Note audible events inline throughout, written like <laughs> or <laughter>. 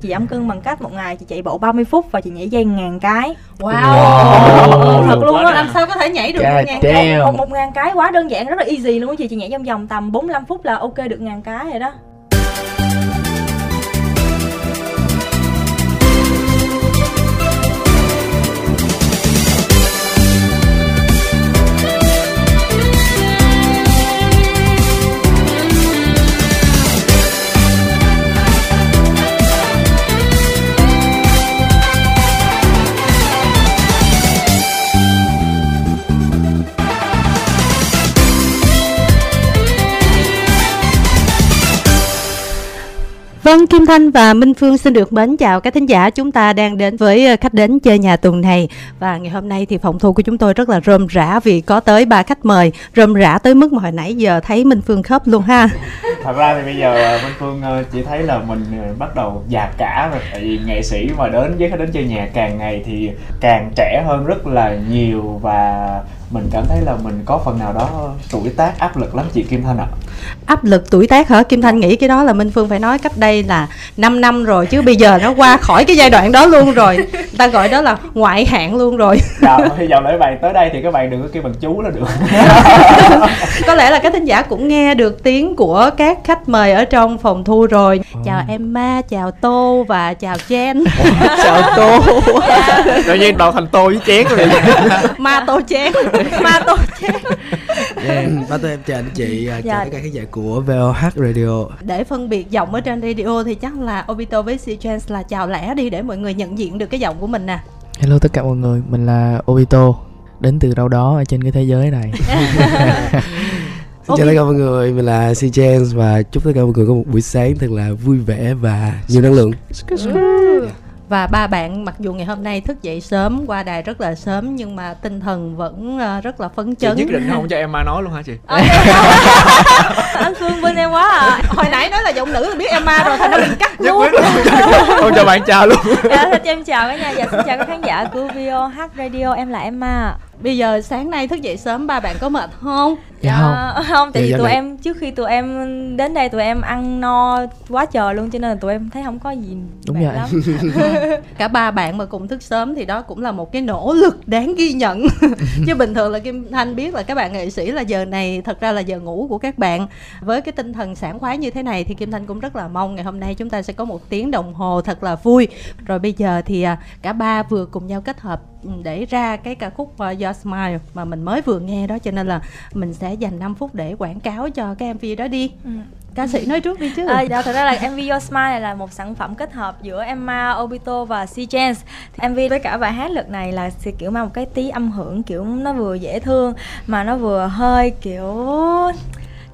chị giảm cân bằng cách một ngày chị chạy bộ 30 phút và chị nhảy dây ngàn cái. Wow, Wow. thật luôn á làm sao có thể nhảy được một ngàn cái một một ngàn cái quá đơn giản rất là easy luôn á chị. Chị nhảy trong vòng tầm 45 phút là ok được ngàn cái rồi đó Vâng, Kim Thanh và Minh Phương xin được mến chào các thính giả. Chúng ta đang đến với ờ, khách đến chơi nhà tuần này và ngày hôm nay thì phòng thu của chúng tôi rất là rôm rã vì có tới ba khách mời rôm rã tới mức mà hồi nãy giờ thấy Minh Phương khớp luôn ha. thật ra thì bây giờ ờ, Minh Phương ờ, chỉ thấy là mình bắt đầu già cả rồi tại vì nghệ sĩ mà đến với khách đến chơi nhà càng ngày thì càng trẻ hơn rất là nhiều và mình cảm thấy là mình có phần nào đó tuổi tác áp lực lắm chị Kim Thanh ạ. Áp lực tuổi tác hả? Kim Thanh nghĩ cái đó là Minh Phương phải nói cách đây là 5 năm rồi chứ bây giờ nó qua khỏi cái giai đoạn đó luôn rồi. Ta gọi đó là ngoại hạng luôn rồi. <laughs> Dạ, hy vọng là các bạn tới đây thì các bạn đừng có kêu bằng chú là được. <laughs> Có lẽ là các thính giả cũng nghe được tiếng của các khách mời ở trong phòng thu rồi. Chào Emma chào Tô và chào Jen. Chào tô. <laughs> Tự nhiên đầu thành tô với chén rồi. Ma Tô chén ma Tô chén Yeah, bắt tay em chào anh chị, à, Dạ. chào tất cả khán giả của VOH Radio. Để phân biệt giọng ở trên radio thì chắc là Obito với C Chance là chào lẻ đi để mọi người nhận diện được cái giọng của mình nè. Hello tất cả mọi người, mình là Obito Đến từ đâu đó ở trên cái thế giới này. <laughs> <laughs> Xin chào tất cả mọi người, mình là C Chance và chúc tất cả mọi người có một buổi sáng thật là vui vẻ và nhiều năng lượng và ba bạn mặc dù ngày hôm nay thức dậy sớm qua đài rất là sớm nhưng mà tinh thần vẫn ờ, rất là phấn chị chấn. nhất định không cho em mà nói luôn hả chị? <laughs> Anh phương bên em quá à. Hồi nãy nói là giọng nữ thì biết Emma rồi thành nó bị cắt luôn. <laughs> không cho bạn chào luôn. Dạ xin cho em chào cả nhà. Dạ xin chào các khán giả của VOH Radio. Em là Emma. Bây giờ sáng nay thức dậy sớm ba bạn có mệt không? Dạ không. không tại Dạ, vì dạ tụi này. em trước khi tụi em đến đây tụi em ăn no quá trời luôn cho nên là tụi em thấy không có gì Đúng vậy. lắm <laughs> <laughs> cả ba bạn mà cùng thức sớm thì đó cũng là một cái nỗ lực đáng ghi nhận. <laughs> Chứ bình thường là kim thanh biết là các bạn nghệ sĩ là giờ này thật ra là giờ ngủ của các bạn. Với cái tinh thần sảng khoái như thế này thì kim thanh cũng rất là mong ngày hôm nay chúng ta sẽ có một tiếng đồng hồ thật là vui. Rồi bây giờ thì à, cả ba vừa cùng nhau kết hợp để ra cái ca khúc uh, Your Smile mà mình mới vừa nghe đó. Cho nên là mình sẽ dành 5 phút để quảng cáo cho cái MV đó đi. Ừ. ca sĩ nói trước đi chứ À, dạ, thật ra là MV Your Smile này là một sản phẩm kết hợp giữa Emma, Obito và C Chance. MV với cả bài hát lượt này là sẽ kiểu mang một cái tí âm hưởng kiểu nó vừa dễ thương mà nó vừa hơi kiểu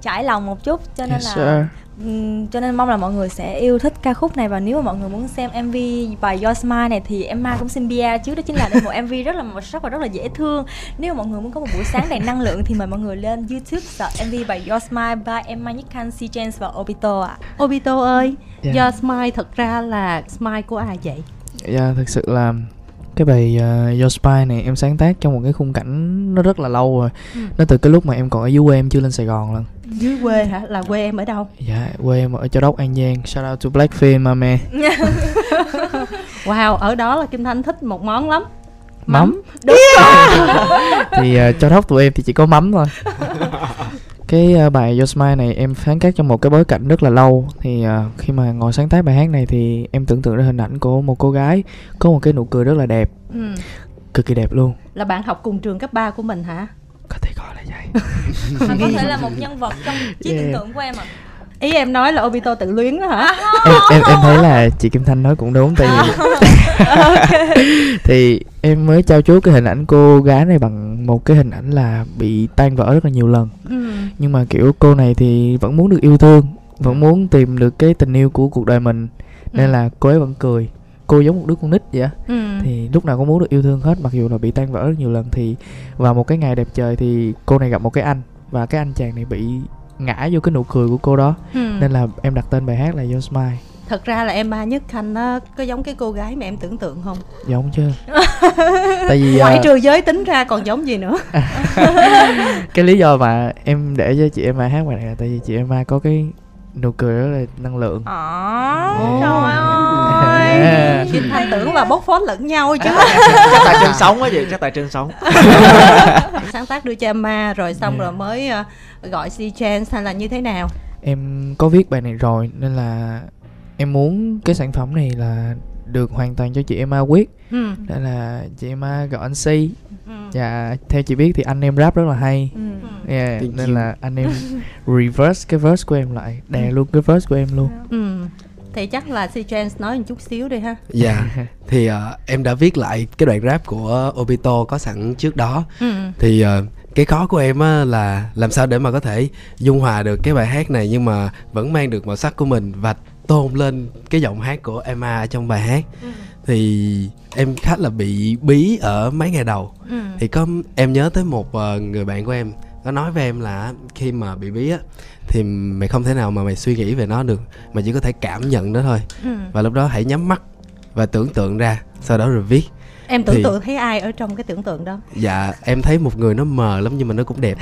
trải lòng một chút cho nên Yes là sir Ừm, cho nên mong là mọi người sẽ yêu thích ca khúc này và nếu mà mọi người muốn xem MV bài Your Smile này thì Emma cũng xin bia trước đó chính là một MV rất là màu sắc và rất là dễ thương nếu mà mọi người muốn có một buổi sáng đầy năng lượng thì mời mọi người lên YouTube search MV bài Your Smile by Emma Khanh, C Chance và Obito ạ Obito ơi, Dạ. Your Smile thật ra là smile của ai vậy? Dạ thực sự là cái bài uh, Your Spy này em sáng tác trong một cái khung cảnh nó rất là lâu rồi Ừ. Nó từ cái lúc mà em còn ở dưới quê em chưa lên Sài Gòn lần Dưới quê hả? Là quê em ở đâu? Dạ quê em ở Châu Đốc An Giang Shout out to Blackfin my man <laughs> Wow, ở đó là Kim Thanh thích một món lắm. Mắm Đúng <laughs> Thì uh, Châu Đốc tụi em thì chỉ có mắm thôi <laughs> cái uh, bài Smile này em sáng tác trong một cái bối cảnh rất là lâu thì uh, khi mà ngồi sáng tác bài hát này thì em tưởng tượng ra hình ảnh của một cô gái có một cái nụ cười rất là đẹp Ừ. cực kỳ đẹp luôn Là bạn học cùng trường cấp 3 của mình hả? có thể gọi là vậy <laughs> có thể là một <laughs> nhân vật trong trí tưởng Yeah. tượng của em ạ Ý em nói là Obito tự luyến đó hả? em, em em thấy là chị Kim Thanh nói cũng đúng tại vì <laughs> thì em mới trao chuốt cái hình ảnh cô gái này bằng một cái hình ảnh là bị tan vỡ rất là nhiều lần Ừ. nhưng mà kiểu cô này thì vẫn muốn được yêu thương vẫn muốn tìm được cái tình yêu của cuộc đời mình nên Ừ. là cô ấy vẫn cười cô giống một đứa con nít vậy Ừ. thì lúc nào cũng muốn được yêu thương hết mặc dù là bị tan vỡ rất nhiều lần thì vào một cái ngày đẹp trời thì cô này gặp một cái anh và cái anh chàng này bị ngã vô cái nụ cười của cô đó Ừ. nên là em đặt tên bài hát là Your Smile Thật ra là em ba nhất khanh á có giống cái cô gái mà em tưởng tượng không? giống chưa <laughs> tại vì Ngoại à, trừ giới tính ra còn giống gì nữa? <laughs> cái lý do mà em để cho chị Emma hát bài này là tại vì chị Emma có cái nụ cười rất là năng lượng Ồ, Yeah. trời ơi Yeah. Kim Thanh tưởng là bóc phốt lẫn nhau chứ chắc tại trên sóng á chị chắc tại trên sóng <laughs> sáng tác đưa cho Emma rồi xong Yeah. rồi mới ờ, gọi C Chance hay là như thế nào em có viết bài này rồi nên là em muốn cái sản phẩm này là được hoàn toàn cho chị Emma quyết ừ. nên là chị Emma gọi anh C Ừ. và theo chị biết thì anh em rap rất là hay Ừ. yeah, Thank nên you. là anh em <laughs> reverse cái verse của em lại đè luôn cái verse của em luôn Ừ. thì chắc là C Chance nói một chút xíu đi ha dạ <laughs> thì ờ, em đã viết lại cái đoạn rap của Obito có sẵn trước đó ừ. thì ờ, cái khó của em á là làm sao để mà có thể dung hòa được cái bài hát này nhưng mà vẫn mang được màu sắc của mình và tôn lên cái giọng hát của Emma ở trong bài hát. Thì em khá là bị bí ở mấy ngày đầu. Ừ. thì có em nhớ tới một ờ, người bạn của em có nói với em là khi mà bị bí á thì mày không thể nào mà mày suy nghĩ về nó được. Mà chỉ có thể cảm nhận nó thôi. Ừ. và lúc đó hãy nhắm mắt và tưởng tượng ra sau đó rồi viết em tưởng Thì- tượng thấy ai ở trong cái tưởng tượng đó? Dạ em thấy một người nó mờ lắm nhưng mà nó cũng đẹp.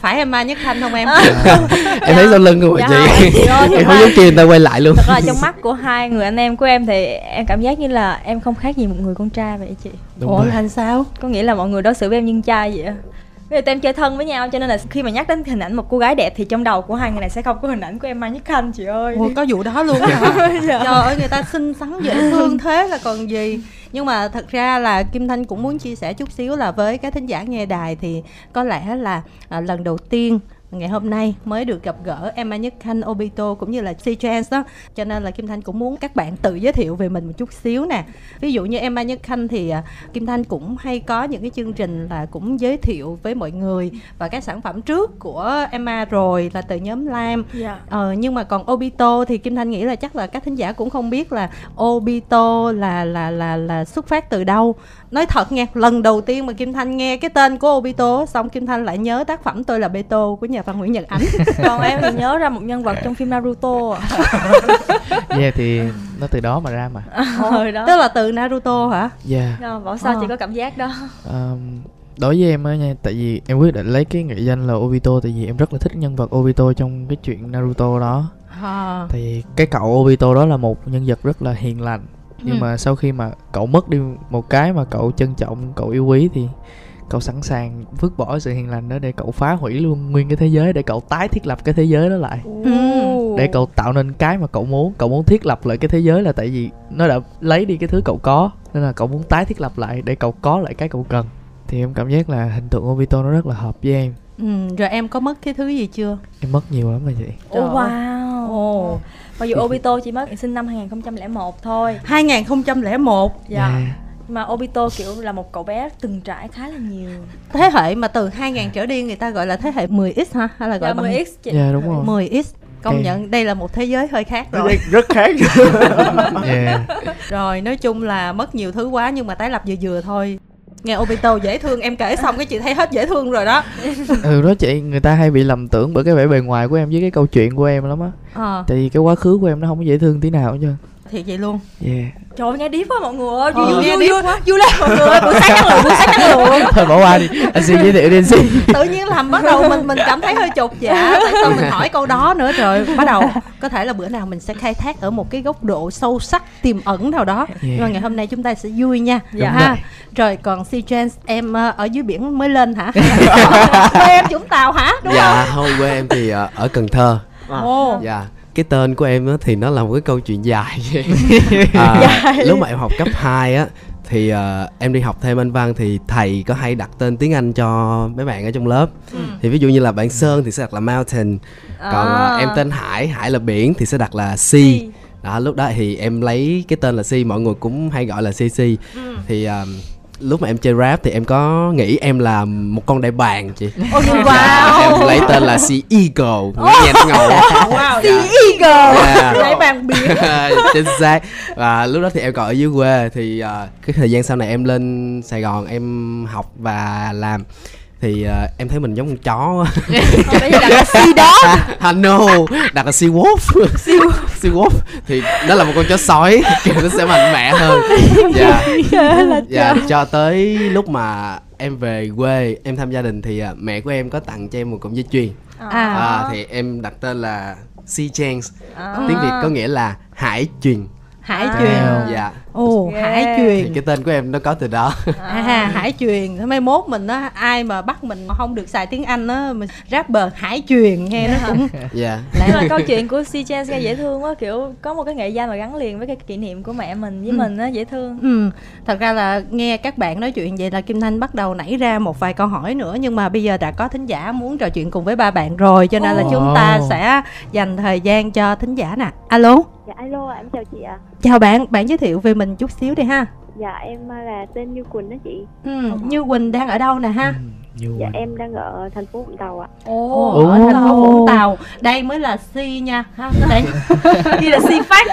Phải Emma Nhất Thanh không em? Em thấy sau lưng không Dạ chị chị ơi, em không giống kia người ta quay lại luôn. thật ra trong mắt của hai người anh em của em thì em cảm giác như là em không khác gì một người con trai vậy chị. Đúng ủa rồi. là sao? Có nghĩa là mọi người đối xử với em như trai vậy á Bây giờ tụi em chơi thân với nhau cho nên là khi mà nhắc đến hình ảnh một cô gái đẹp thì trong đầu của hai người này sẽ không có hình ảnh của em Mai Nhất Khanh chị ơi. Ủa, có vụ đó luôn hả? <laughs> Dạ. trời ơi người ta xinh xắn dễ thương thế là còn gì. Nhưng mà thật ra là Kim Thanh cũng muốn chia sẻ chút xíu là với các thính giả nghe đài thì có lẽ là à, lần đầu tiên ngày hôm nay mới được gặp gỡ Emma Nhất Khanh Obito cũng như là C Chance đó. Cho nên là Kim Thanh cũng muốn các bạn tự giới thiệu về mình một chút xíu nè. Ví dụ như Emma Nhất Khanh thì à, Kim Thanh cũng hay có những cái chương trình là cũng giới thiệu với mọi người và các sản phẩm trước của Emma rồi là từ nhóm Lam. Dạ. Ờ, nhưng mà còn Obito thì Kim Thanh nghĩ là chắc là các thính giả cũng không biết là Obito là là là là xuất phát từ đâu. Nói thật nha, lần đầu tiên mà Kim Thanh nghe cái tên của Obito xong Kim Thanh lại nhớ tác phẩm Tôi là Beto của nhà văn Nguyễn Nhật Ánh. <laughs> còn em thì nhớ ra một nhân vật trong phim Naruto à. yeah thì nó từ đó mà ra mà Hồi đó Tức là từ Naruto hả? yeah Ờ, bảo sao Ờ. chị có cảm giác đó um, đối với em á nha tại vì em quyết định lấy cái nghệ danh là Obito tại vì em rất là thích nhân vật Obito trong cái chuyện Naruto đó À. vì cái cậu Obito đó là một nhân vật rất là hiền lành nhưng Ừ. mà sau khi mà cậu mất đi một cái mà cậu trân trọng cậu yêu quý thì cậu sẵn sàng vứt bỏ sự hiền lành đó để cậu phá hủy luôn nguyên cái thế giới để cậu tái thiết lập cái thế giới đó lại? Ừ. để cậu tạo nên cái mà cậu muốn cậu muốn thiết lập lại cái thế giới là tại vì nó đã lấy đi cái thứ cậu có nên là cậu muốn tái thiết lập lại để cậu có lại cái cậu cần. Thì em cảm giác là hình tượng Obito nó rất là hợp với em. Ừ, rồi em có mất cái thứ gì chưa? em mất nhiều lắm rồi chị. Ồ ơi. wow. Ồ, Mặc dù Obito chỉ mới sinh năm 2001 thôi. 2001 Dạ. Yeah. Mà Obito kiểu là một cậu bé từng trải khá là nhiều thế hệ mà từ 2000 trở đi người ta gọi là thế hệ 10X hả? Hay là gọi Dạ bằng 10X chị Dạ, đúng rồi. 10X. Công nhận đây là một thế giới hơi khác rồi. rất khác yeah. <laughs> Rồi nói chung là mất nhiều thứ quá nhưng mà tái lập vừa vừa thôi Nghe Obito dễ thương em kể xong cái chị thấy hết dễ thương rồi đó ừ đó chị người ta hay bị lầm tưởng bởi cái vẻ bề ngoài của em với cái câu chuyện của em lắm á Ờ tại vì cái quá khứ của em nó không có dễ thương tí nào hết trơn thiệt vậy luôn. Yeah. Trời ơi, nghe điếp quá mọi người ơi. Ờ. Vui Nghe vui điếp vui. quá. vui lên mọi người Buổi sáng năng lượng buổi sáng năng lượng <laughs> thôi bỏ qua đi. Anh xin giới thiệu đi anh xin. Tự nhiên làm bắt đầu mình mình cảm thấy hơi chột dạ. Tại sao mình hỏi câu đó nữa rồi Bắt đầu có thể là bữa nào mình sẽ khai thác ở một cái góc độ sâu sắc tiềm ẩn nào đó. Nhưng mà ngày hôm nay chúng ta sẽ vui nha. Dạ. ha. Rồi còn C Chance em ờ, ở dưới biển mới lên hả? <laughs> Quê em Vũng Tàu hả? Đúng dạ không? quê em thì ờ, ở cần thơ. À. Ồ. Dạ cái tên của em á, thì nó là một cái câu chuyện dài <laughs> <laughs> à, lúc mà em học cấp 2 á thì ờ, em đi học thêm anh văn thì thầy có hay đặt tên tiếng Anh cho mấy bạn ở trong lớp. Thì ví dụ như là bạn Sơn thì sẽ đặt là mountain còn ờ, À. em tên Hải Hải là biển thì sẽ đặt là sea đó lúc đó thì em lấy cái tên là sea mọi người cũng hay gọi là CC thì ờ, lúc mà em chơi rap thì em có nghĩ em là một con đại bàng chị? Dạ, wow. em lấy tên là Sea Eagle. Nghe nó ngầu Wow Dạ. Eagle. Dạ. Lấy bàn biển. <laughs> Chính xác. Và lúc đó thì em còn ở dưới quê thì ờ, cái thời gian sau này em lên Sài Gòn em học và làm thì ờ, em thấy mình giống con chó <laughs> Bây giờ <laughs> đặt là si đó I know đặt là sea wolf. Sea wolf. <laughs> Thì nó là một con chó sói kiểu nó sẽ mạnh mẽ hơn. Dạ. Dạ cho tới lúc mà em về quê em thăm gia đình thì à, mẹ của em có tặng cho em một cọng dây chuyền. À. à, thì em đặt tên là Sea Chance À. tiếng Việt có nghĩa là hải truyền hải truyền dạ ồ Ghê. hải thì truyền cái tên của em nó có từ đó À, hải truyền mai mốt mình á ai mà bắt mình không được xài tiếng anh á mình rapper hải truyền nghe nó cũng <laughs> dạ Nhưng mà câu <laughs> chuyện của Si Chen nghe dễ thương quá kiểu có một cái nghệ danh mà gắn liền với cái kỷ niệm của mẹ mình với Ừ. mình á dễ thương ừ thật ra là nghe các bạn nói chuyện vậy là kim thanh bắt đầu nảy ra một vài câu hỏi nữa nhưng mà bây giờ đã có thính giả muốn trò chuyện cùng với ba bạn rồi cho nên là Ồ. chúng ta sẽ dành thời gian cho thính giả nè alo Dạ alo, em chào chị ạ. chào bạn bạn giới thiệu về mình chút xíu đi ha. Dạ em là tên Như Quỳnh đó chị. ừ, như quỳnh đang ở đâu nè ha? Như Dạ em đang ở thành phố Vũng Tàu ạ. ồ Ồ, ở thành phố Vũng Tàu. Đây mới là si nha. Ha có thể ghi là si phát.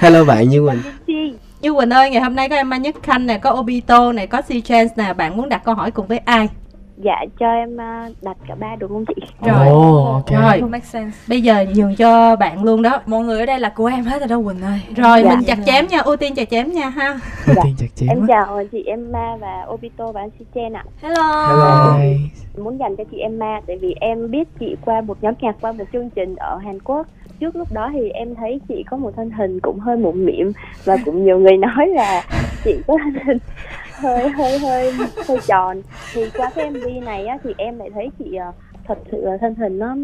Hello bạn Như Quỳnh? Như Quỳnh ơi, ngày hôm nay có em Mai Nhất Khanh nè, có Obito nè, có C Chance nè, bạn muốn đặt câu hỏi cùng với ai? Dạ cho em à, đặt cả ba được không chị? Rồi. Ồ, ok. Rồi, make sense bây giờ nhường cho bạn luôn đó. mọi người ở đây là của em hết rồi đâu Quỳnh ơi Rồi, Dạ. mình chặt chém nha, ưu tiên chặt chém nha ha. Ưu tiên chặt chém Em á. chào chị Emma và Obito và anh Sichen ạ. hello, Hello. Muốn dành cho chị Emma tại vì em biết chị qua một nhóm nhạc qua một chương trình ở Hàn Quốc. Trước lúc đó thì em thấy chị có một thân hình cũng hơi mụn mịn và cũng nhiều người nói là chị có thân hình hơi hơi hơi hơi tròn. Thì qua cái MV này á thì em lại thấy chị à, thật sự là thân hình nó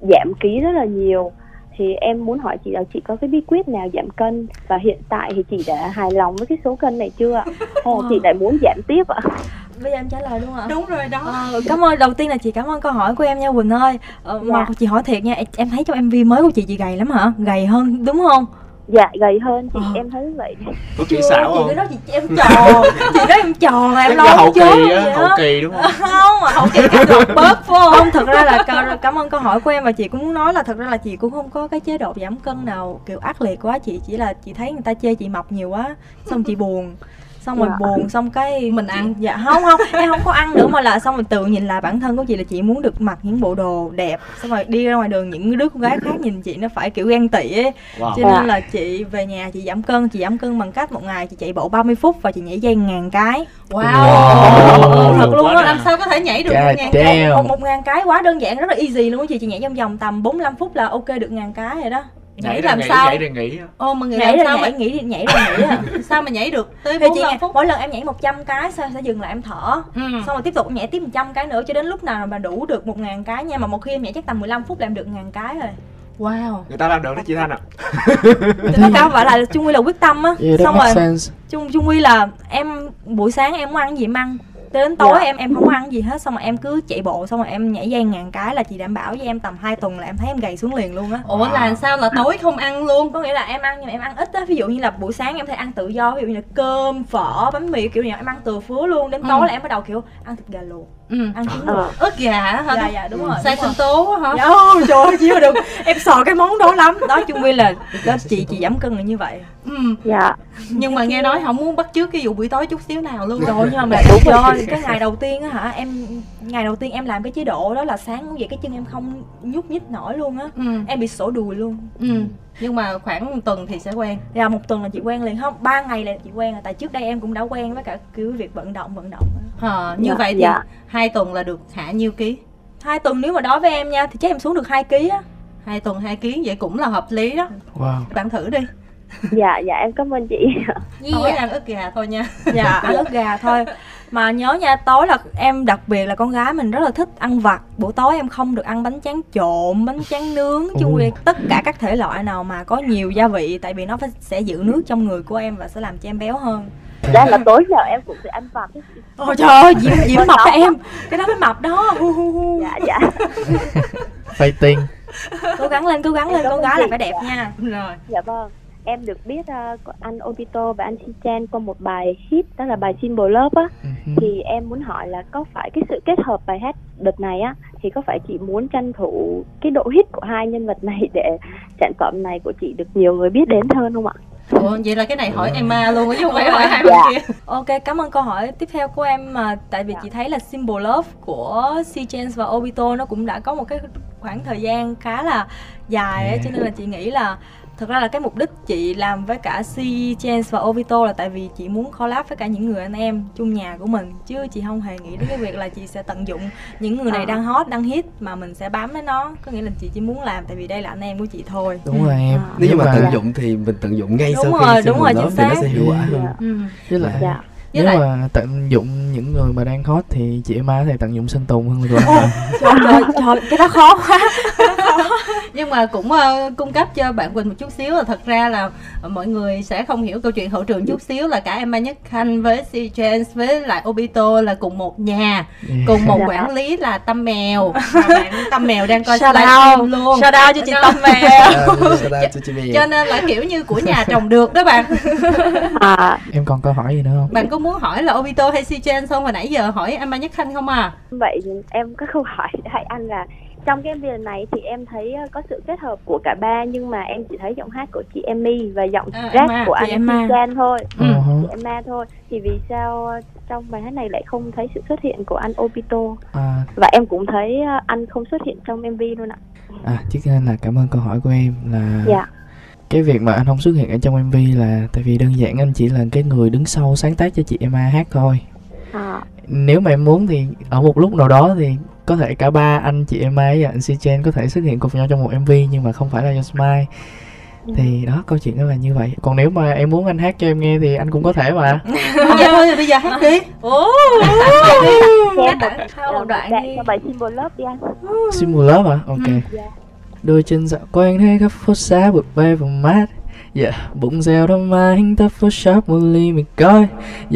giảm ký rất là nhiều. Thì em muốn hỏi chị là chị có cái bí quyết nào giảm cân? Và hiện tại thì chị đã hài lòng với cái số cân này chưa ạ? Hay là chị lại muốn giảm tiếp ạ? Bây giờ em trả lời luôn hả Đúng rồi đó. Ờ, cảm ơn. Đầu tiên là chị cảm ơn câu hỏi của em nha Quỳnh ơi. Ờ, mà Dạ. chị hỏi thiệt nha em thấy trong MV mới của chị chị gầy lắm hả? Gầy hơn đúng không dạ gầy hơn chị Ờ. em thấy vậy. Có kỹ xảo chị không? cứ nói chị em tròn chị nói em tròn là em lo hậu kỳ á hậu kỳ đúng không? <laughs> Không mà hậu kỳ lọc bớt phải không? Không thật ra là cảm ơn câu hỏi của em và chị cũng muốn nói là thật ra là chị cũng không có cái chế độ giảm cân nào kiểu ác liệt quá chị chỉ là chị thấy người ta chê chị mập nhiều quá xong chị buồn xong rồi Dạ. buồn xong cái Mình ăn. dạ không không em không có ăn nữa mà là xong rồi tự nhìn lại bản thân của chị là chị muốn được mặc những bộ đồ đẹp xong rồi đi ra ngoài đường những đứa con gái khác nhìn chị nó phải kiểu ghen tị ấy wow. cho nên là chị về nhà chị giảm cân chị giảm cân bằng cách một ngày chị chạy bộ 30 phút và chị nhảy dây ngàn cái Wow. Wow. thật luôn á Làm sao có thể nhảy được một ngàn cái? một, một ngàn cái quá đơn giản rất là easy luôn á chị chị nhảy trong vòng tầm 45 phút là ok được ngàn cái rồi đó Nhảy làm nghỉ, sao? nhảy rồi nghỉ Ô mà người nhảy làm sao mà nhảy nghĩ nhảy rồi nhảy à sao mà nhảy được tới 45 nhảy, phút? mỗi lần em nhảy 100 cái sao sẽ dừng lại em thở Ừ. xong rồi tiếp tục nhảy tiếp 100 cái nữa cho đến lúc nào mà đủ được một ngàn cái nha mà một khi em nhảy chắc tầm 15 phút là em được ngàn cái rồi Wow. người ta làm được đó chị thanh ạ tất cả phải là chung quy là quyết tâm á Yeah, xong rồi sense. chung chung quy là em buổi sáng em muốn ăn gì em ăn đến tối Dạ. em em không ăn gì hết xong rồi em cứ chạy bộ xong rồi em nhảy dây ngàn cái là chị đảm bảo với em tầm 2 tuần là em thấy em gầy xuống liền luôn á Ủa là sao là tối không ăn luôn? có nghĩa là em ăn nhưng mà em ăn ít á ví dụ như là buổi sáng em thể ăn tự do ví dụ như là cơm phở bánh mì kiểu như em ăn từ phứa luôn đến tối Ừ. là em bắt đầu kiểu ăn thịt gà luộc Ừ. ăn trứng Ờ. Ức gà hả? dạ dạ đúng rồi Sai đúng sinh tố á hả? Dạ, ôi, trời ơi, chị ơi, đừng em sợ cái món đó lắm đó chung quy là đó chị chị giảm cân là như vậy Ừ. dạ Nhưng mà nghe nói không muốn bắt chước cái vụ buổi tối chút xíu nào luôn. rồi nhưng mà Đúng do rồi. cái ngày đầu tiên á hả em ngày đầu tiên em làm cái chế độ đó là sáng ngủ dậy cái chân em không nhúc nhích nổi luôn á Ừ. em bị sổ đùi luôn Ừ. Nhưng mà khoảng một tuần thì sẽ quen. dạ một tuần là chị quen liền không ba ngày là chị quen rồi tại trước đây em cũng đã quen với cả kiểu việc vận động vận động. Ờ, như Dạ, vậy thì dạ. hai tuần là được hạ nhiêu ký? hai tuần nếu mà đối với em nha thì chắc em xuống được 2 kg á Hai tuần hai ký vậy cũng là hợp lý đó. Wow. Bạn thử đi. dạ dạ em cảm ơn chị Tối ăn ức gà thôi nha. dạ ăn ức gà thôi <laughs> mà nhớ nha tối là em đặc biệt là con gái mình rất là thích ăn vặt. Buổi tối em không được ăn bánh tráng trộn bánh tráng nướng chung quy tất cả các thể loại nào mà có nhiều gia vị tại vì nó phải sẽ giữ nước trong người của em và sẽ làm cho em béo hơn. Ra là tối nào em cũng sẽ ăn vặt. Ôi trời ơi diễm diễm mập đó em. Cái đó mới mập đó. Hu hu hu. Dạ dạ. Fighting. cố gắng lên cố gắng lên con gái là phải đẹp nha. Rồi. dạ vâng em được biết uh, anh Obito và anh Shinchan qua một bài hit đó là bài Symbol Love á Ừ. thì em muốn hỏi là có phải cái sự kết hợp bài hát đợt này á thì có phải chị muốn tranh thủ cái độ hit của hai nhân vật này để sản phẩm này của chị được nhiều người biết đến hơn không ạ? Ủa, vậy là cái này hỏi Emma luôn chứ không phải hỏi hai Dạ. bên kia. Ok, cảm ơn câu hỏi tiếp theo của em mà tại vì Dạ. chị thấy là Symbol Love của C Chance và Obito nó cũng đã có một cái khoảng thời gian khá là dài ấy cho nên là chị nghĩ là thực ra là cái mục đích chị làm với cả C Chance và Ovito là tại vì chị muốn collab với cả những người anh em chung nhà của mình chứ chị không hề nghĩ đến cái việc là chị sẽ tận dụng những người này Ờ. đang hot đang hit mà mình sẽ bám lấy nó có nghĩa là chị chỉ muốn làm tại vì đây là anh em của chị thôi đúng rồi em À. nếu như mà mà- tận dụng thì mình tận dụng ngay Đúng sau rồi, khi đúng rồi, chính thì nó xác. sẽ hiệu quả hơn Dạ. với lại dạ Với nếu lại- mà tận dụng những người mà đang hot thì chị Emma có thể tận dụng Sơn Tùng hơn tụi anh <laughs> trời, trời, trời cái đó khó quá. Nhưng mà cũng ờ, cung cấp cho bạn Quỳnh một chút xíu là thật ra là mọi người sẽ không hiểu câu chuyện hậu trường chút xíu là cả Emma Nhất Khanh với C Chance với lại Obito là cùng một nhà Yeah. cùng một Dạ. quản lý là Tâm Mèo. Và bạn Tâm Mèo đang coi livestream luôn. Shout out cho chị Tâm mèo. Jimmy. cho nên là kiểu như của nhà trồng được đó bạn. À. Em còn câu hỏi gì nữa không? Bạn có muốn hỏi là Obito hay Chance không hồi nãy giờ hỏi Emma Nhất Khanh không à? Vậy em có câu hỏi <laughs> hỏi anh là trong cái MV lần này thì em thấy ờ, có sự kết hợp của cả ba nhưng mà em chỉ thấy giọng hát của chị Emmy và giọng À, rap Emma, của anh Emma. Chan thôi. Ừ. Chị Emma thôi. Thì vì sao ờ, trong bài hát này lại không thấy sự xuất hiện của anh Obito? À, và em cũng thấy ờ, anh không xuất hiện trong MV luôn ạ. À trước tiên là cảm ơn câu hỏi của em là dạ cái việc mà anh không xuất hiện ở trong MV là tại vì đơn giản anh chỉ là cái người đứng sau sáng tác cho chị Emma hát thôi. À, nếu mà em muốn thì ở một lúc nào đó thì có thể cả ba anh chị Emma và anh Si Chen có thể xuất hiện cùng nhau trong một MV nhưng mà không phải là Just Mine thì đó câu chuyện nó là như vậy. Còn nếu mà em muốn anh hát cho em nghe thì anh cũng có thể mà. <laughs> Dạ thôi thì bây giờ hát đi. <laughs> Ồ. Cho em đoạn- một, đoạn đi. cho bài Symbol Love đi anh. Symbol Love hả? Ok. Dạ Đôi chân dạo quanh thấy khắp phố xá bụi bay vào mát. Yeah, bụng dẻo đó mà anh ta photoshop một ly mình coi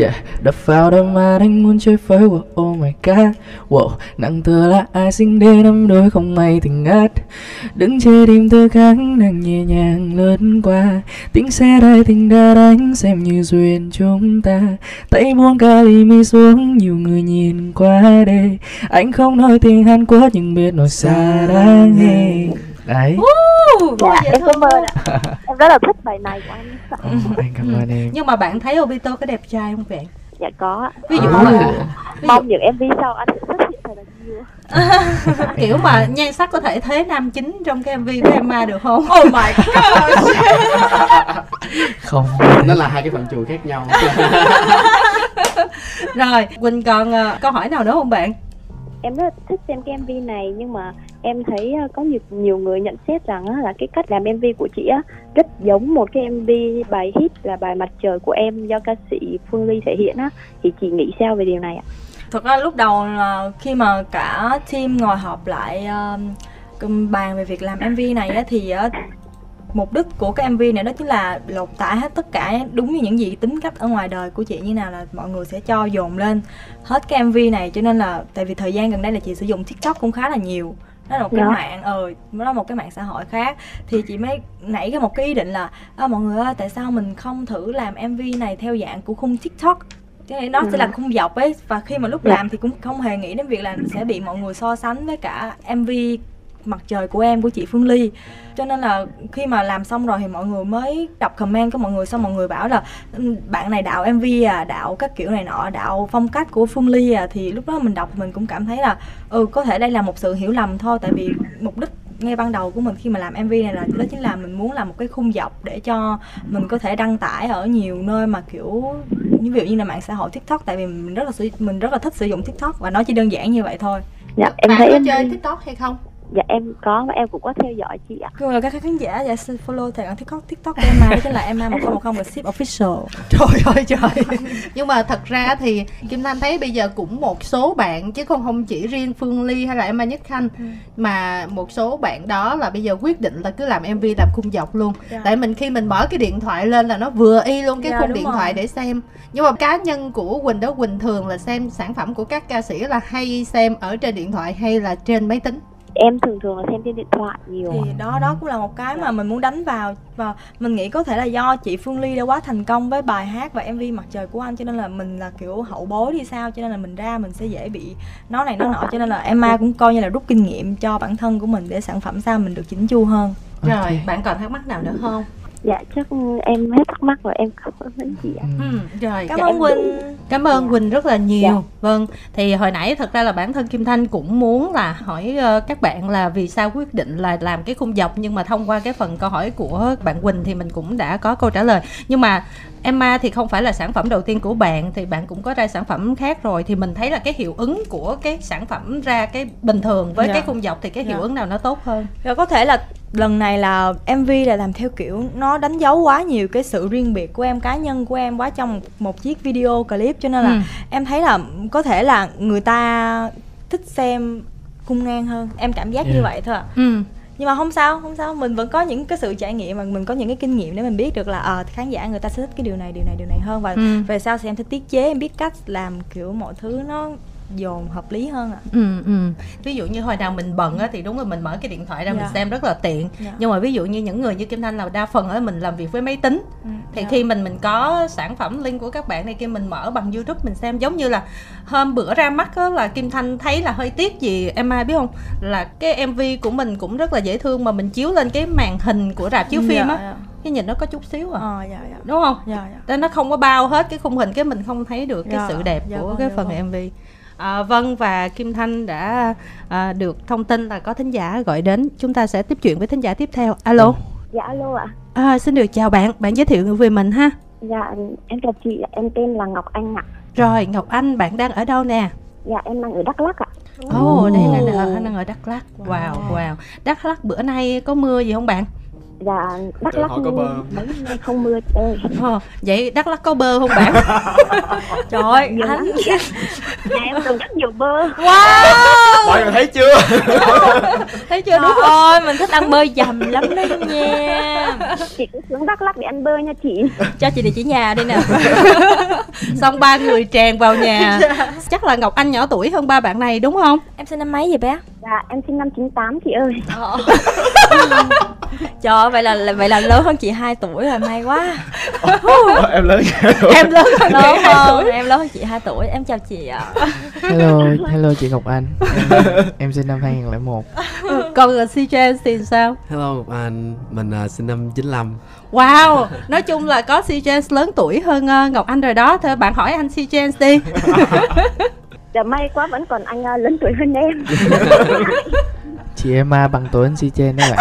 Yeah, đập vào đó mà anh muốn chơi với wow, Oh my god. Wow, nặng thừa là ai sinh đêm năm đôi không may thì ngất Đứng chơi đêm tư kháng nàng nhẹ nhàng lướt qua. Tiếng xe đai tình đã đánh xem như duyên chúng ta. Tay buông ca ly mi xuống nhiều người nhìn qua đây. Anh không nói tiếng Hàn Quốc nhưng biết nói xa đáng nghe. Đấy. Dạ em cảm ơn ạ. em rất là thích bài này của anh. Ồ, anh cảm ơn em. Nhưng mà bạn thấy Obito có đẹp trai không bạn dạ có ví dụ À. là ví dụ mong những MV sau anh sẽ xuất hiện thật là nhiều. <laughs> Kiểu mà nhan sắc có thể thế nam chính trong cái MV của Emma được không? oh my god <laughs> Không. Nó là hai cái phạm trù khác nhau. <laughs> Rồi, Quỳnh còn ờ, câu hỏi nào nữa không bạn? Em rất là thích xem cái MV này nhưng mà em thấy ờ, có nhiều nhiều người nhận xét rằng là cái cách làm MV của chị á rất giống một cái MV bài hit là bài mặt trời của em do ca sĩ Phương Ly thể hiện á thì chị nghĩ sao về điều này ạ? thực ra lúc đầu là khi mà cả team ngồi họp lại uh, bàn về việc làm mv này á, thì á, mục đích của cái mv này đó chính là lột tả hết tất cả đúng như những gì tính cách ở ngoài đời của chị như nào là mọi người sẽ cho dồn lên hết cái mv này. Cho nên là tại vì thời gian gần đây là chị sử dụng tiktok cũng khá là nhiều. Đó là một cái Dạ. mạng ờ đó là một cái mạng xã hội khác. Thì chị mới nảy ra một cái ý định là à, mọi người ơi tại sao mình không thử làm mv này theo dạng của khung tiktok? Nên nó sẽ là khung dọc ấy. Và khi mà lúc Dạ. làm thì cũng không hề nghĩ đến việc là sẽ bị mọi người so sánh với cả mv mặt trời của em của chị Phương Ly. Cho nên là khi mà làm xong rồi thì mọi người mới đọc comment của mọi người xong mọi người bảo là "Ừ, bạn này đạo MV à đạo các kiểu này nọ đạo phong cách của Phương Ly à. Thì lúc đó mình đọc mình cũng cảm thấy là ừ có thể đây là một sự hiểu lầm thôi tại vì mục đích ngay ban đầu của mình khi mà làm MV này là đó chính là mình muốn làm một cái khung dọc để cho mình có thể đăng tải ở nhiều nơi mà kiểu như ví dụ như là mạng xã hội TikTok tại vì mình rất là mình rất là thích sử dụng TikTok và nó chỉ đơn giản như vậy thôi. Dạ em bạn thấy có MV chơi TikTok hay không? Dạ em có và em cũng có theo dõi chị ạ. Rồi các khán giả dạ xin follow tài khoản TikTok TikTok của Emma đó chính là Emma 1010 The Ship Official. <laughs> Trời ơi trời Nhưng mà thật ra thì Kim Thanh thấy bây giờ cũng một số bạn Chứ không không chỉ riêng Phương Ly hay là Emma Nhất Khanh Ừ. Mà một số bạn đó là bây giờ quyết định là cứ làm MV làm khung dọc luôn Dạ. Tại mình khi mình mở cái điện thoại lên là nó vừa y luôn cái Dạ, khung điện rồi. thoại để xem Nhưng mà cá nhân của Quỳnh đó Quỳnh thường là xem sản phẩm của các ca sĩ là hay xem ở trên điện thoại hay là trên máy tính Em thường thường là xem trên điện thoại nhiều. Thì đó đó cũng là một cái mà mình muốn đánh vào và mình nghĩ có thể là do chị Phương Ly đã quá thành công với bài hát và MV mặt trời của anh cho nên là mình là kiểu hậu bối đi sao cho nên là mình ra mình sẽ dễ bị nó này nó nọ cho nên là Emma cũng coi như là rút kinh nghiệm cho bản thân của mình để sản phẩm sao mình được chỉnh chu hơn. Rồi bạn còn thắc mắc nào nữa không? Dạ chắc em hết thắc mắc rồi em cảm ơn chị ạ Ừ. Ừ, rồi cảm dạ, ơn quỳnh Cảm ơn Dạ. Quỳnh rất là nhiều. Dạ. Vâng, thì hồi nãy thật ra là bản thân Kim Thanh cũng muốn là hỏi ờ, các bạn là vì sao quyết định là làm cái khung dọc nhưng mà thông qua cái phần câu hỏi của bạn Quỳnh thì mình cũng đã có câu trả lời. Nhưng mà Emma thì không phải là sản phẩm đầu tiên của bạn thì bạn cũng có ra sản phẩm khác rồi thì mình thấy là cái hiệu ứng của cái sản phẩm ra cái bình thường với Dạ. cái khung dọc thì cái hiệu Dạ. ứng nào nó tốt hơn? Rồi có thể là lần này là MV là làm theo kiểu nó đánh dấu quá nhiều cái sự riêng biệt của em cá nhân của em quá trong một chiếc video clip cho nên là Ừ. em thấy là có thể là người ta thích xem cung ngang hơn em cảm giác như Yeah. vậy thôi ạ. Ừ. nhưng mà không sao không sao mình vẫn có những cái sự trải nghiệm mà mình có những cái kinh nghiệm để mình biết được là ờ khán giả người ta sẽ thích cái điều này điều này điều này hơn và Ừ. về sau thì em sẽ tiết chế em biết cách làm kiểu mọi thứ nó dồn hợp lý hơn ạ Ừ, ừ. Ví dụ như hồi nào mình bận á, thì đúng là mình mở cái điện thoại ra mình Dạ. xem rất là tiện Dạ. nhưng mà ví dụ như những người như Kim Thanh là đa phần ở mình làm việc với máy tính Ừ, thì dạ. khi mình mình có sản phẩm link của các bạn này kia mình mở bằng YouTube mình xem giống như là hôm bữa ra mắt á, là Kim Thanh thấy là hơi tiếc gì em ai biết không là cái MV của mình cũng rất là dễ thương mà mình chiếu lên cái màn hình của rạp chiếu Dạ, phim á dạ. cái nhìn nó có chút xíu à ờ dạ dạ đúng không dạ dạ Nên nó không có bao hết cái khung hình cái mình không thấy được cái Dạ, sự đẹp dạ của vâng, cái dạ phần vâng. MV. À, vâng và Kim Thanh đã à, được thông tin là có thính giả gọi đến, chúng ta sẽ tiếp chuyện với thính giả tiếp theo. Alo. dạ alo ạ À, xin được chào bạn, bạn giới thiệu về mình ha. dạ em chào chị em tên là ngọc anh ạ Rồi Ngọc Anh, bạn đang ở đâu nè? dạ em đang ở đắk lắk ạ Ồ, oh, đây là ở, đang ở Đắk Lắk. Wow, wow. Đắk Lắk bữa nay có mưa gì không bạn? Dạ đắk lắk hỏi có bơ không? mấy hôm nay không mưa ơi Ồ, vậy Đắk Lắk có bơ không bạn? <laughs> trời ơi nhiều anh lắm. Chị ạ nhà em trồng rất nhiều bơ. Mọi người thấy chưa? <laughs> Thấy chưa? Trời đúng không? ơi, mình thích ăn bơi dầm lắm đó nha. <laughs> Chị cứ xuống đắk lắk để ăn bơ nha chị. Cho chị địa chỉ nhà đi nè. Xong ba người tràn vào nhà. Chắc là Ngọc Anh nhỏ tuổi hơn ba bạn này đúng không? Em sinh năm mấy vậy bé? dạ em sinh năm 98 chị ơi. Trời ơi, vậy là là- vậy là lớn hơn chị 2 tuổi rồi, may quá. Ờ, em lớn Em lớn hơn Lớn hơn, em lớn hơn chị 2 tuổi, em chào chị ạ. Hello hello chị Ngọc Anh. Em, <laughs> em sinh năm 2001 Còn là CJ thì sao? hello ngọc anh. Mình uh, sinh năm 95 Wow, nói chung là có CJ lớn tuổi hơn ờ, Ngọc Anh rồi đó. Thôi bạn hỏi anh CJ đi. <laughs> dạ may quá vẫn còn anh uh, lớn tuổi hơn em. <laughs> Chị Emma bằng tuổi anh Si Chen đó bạn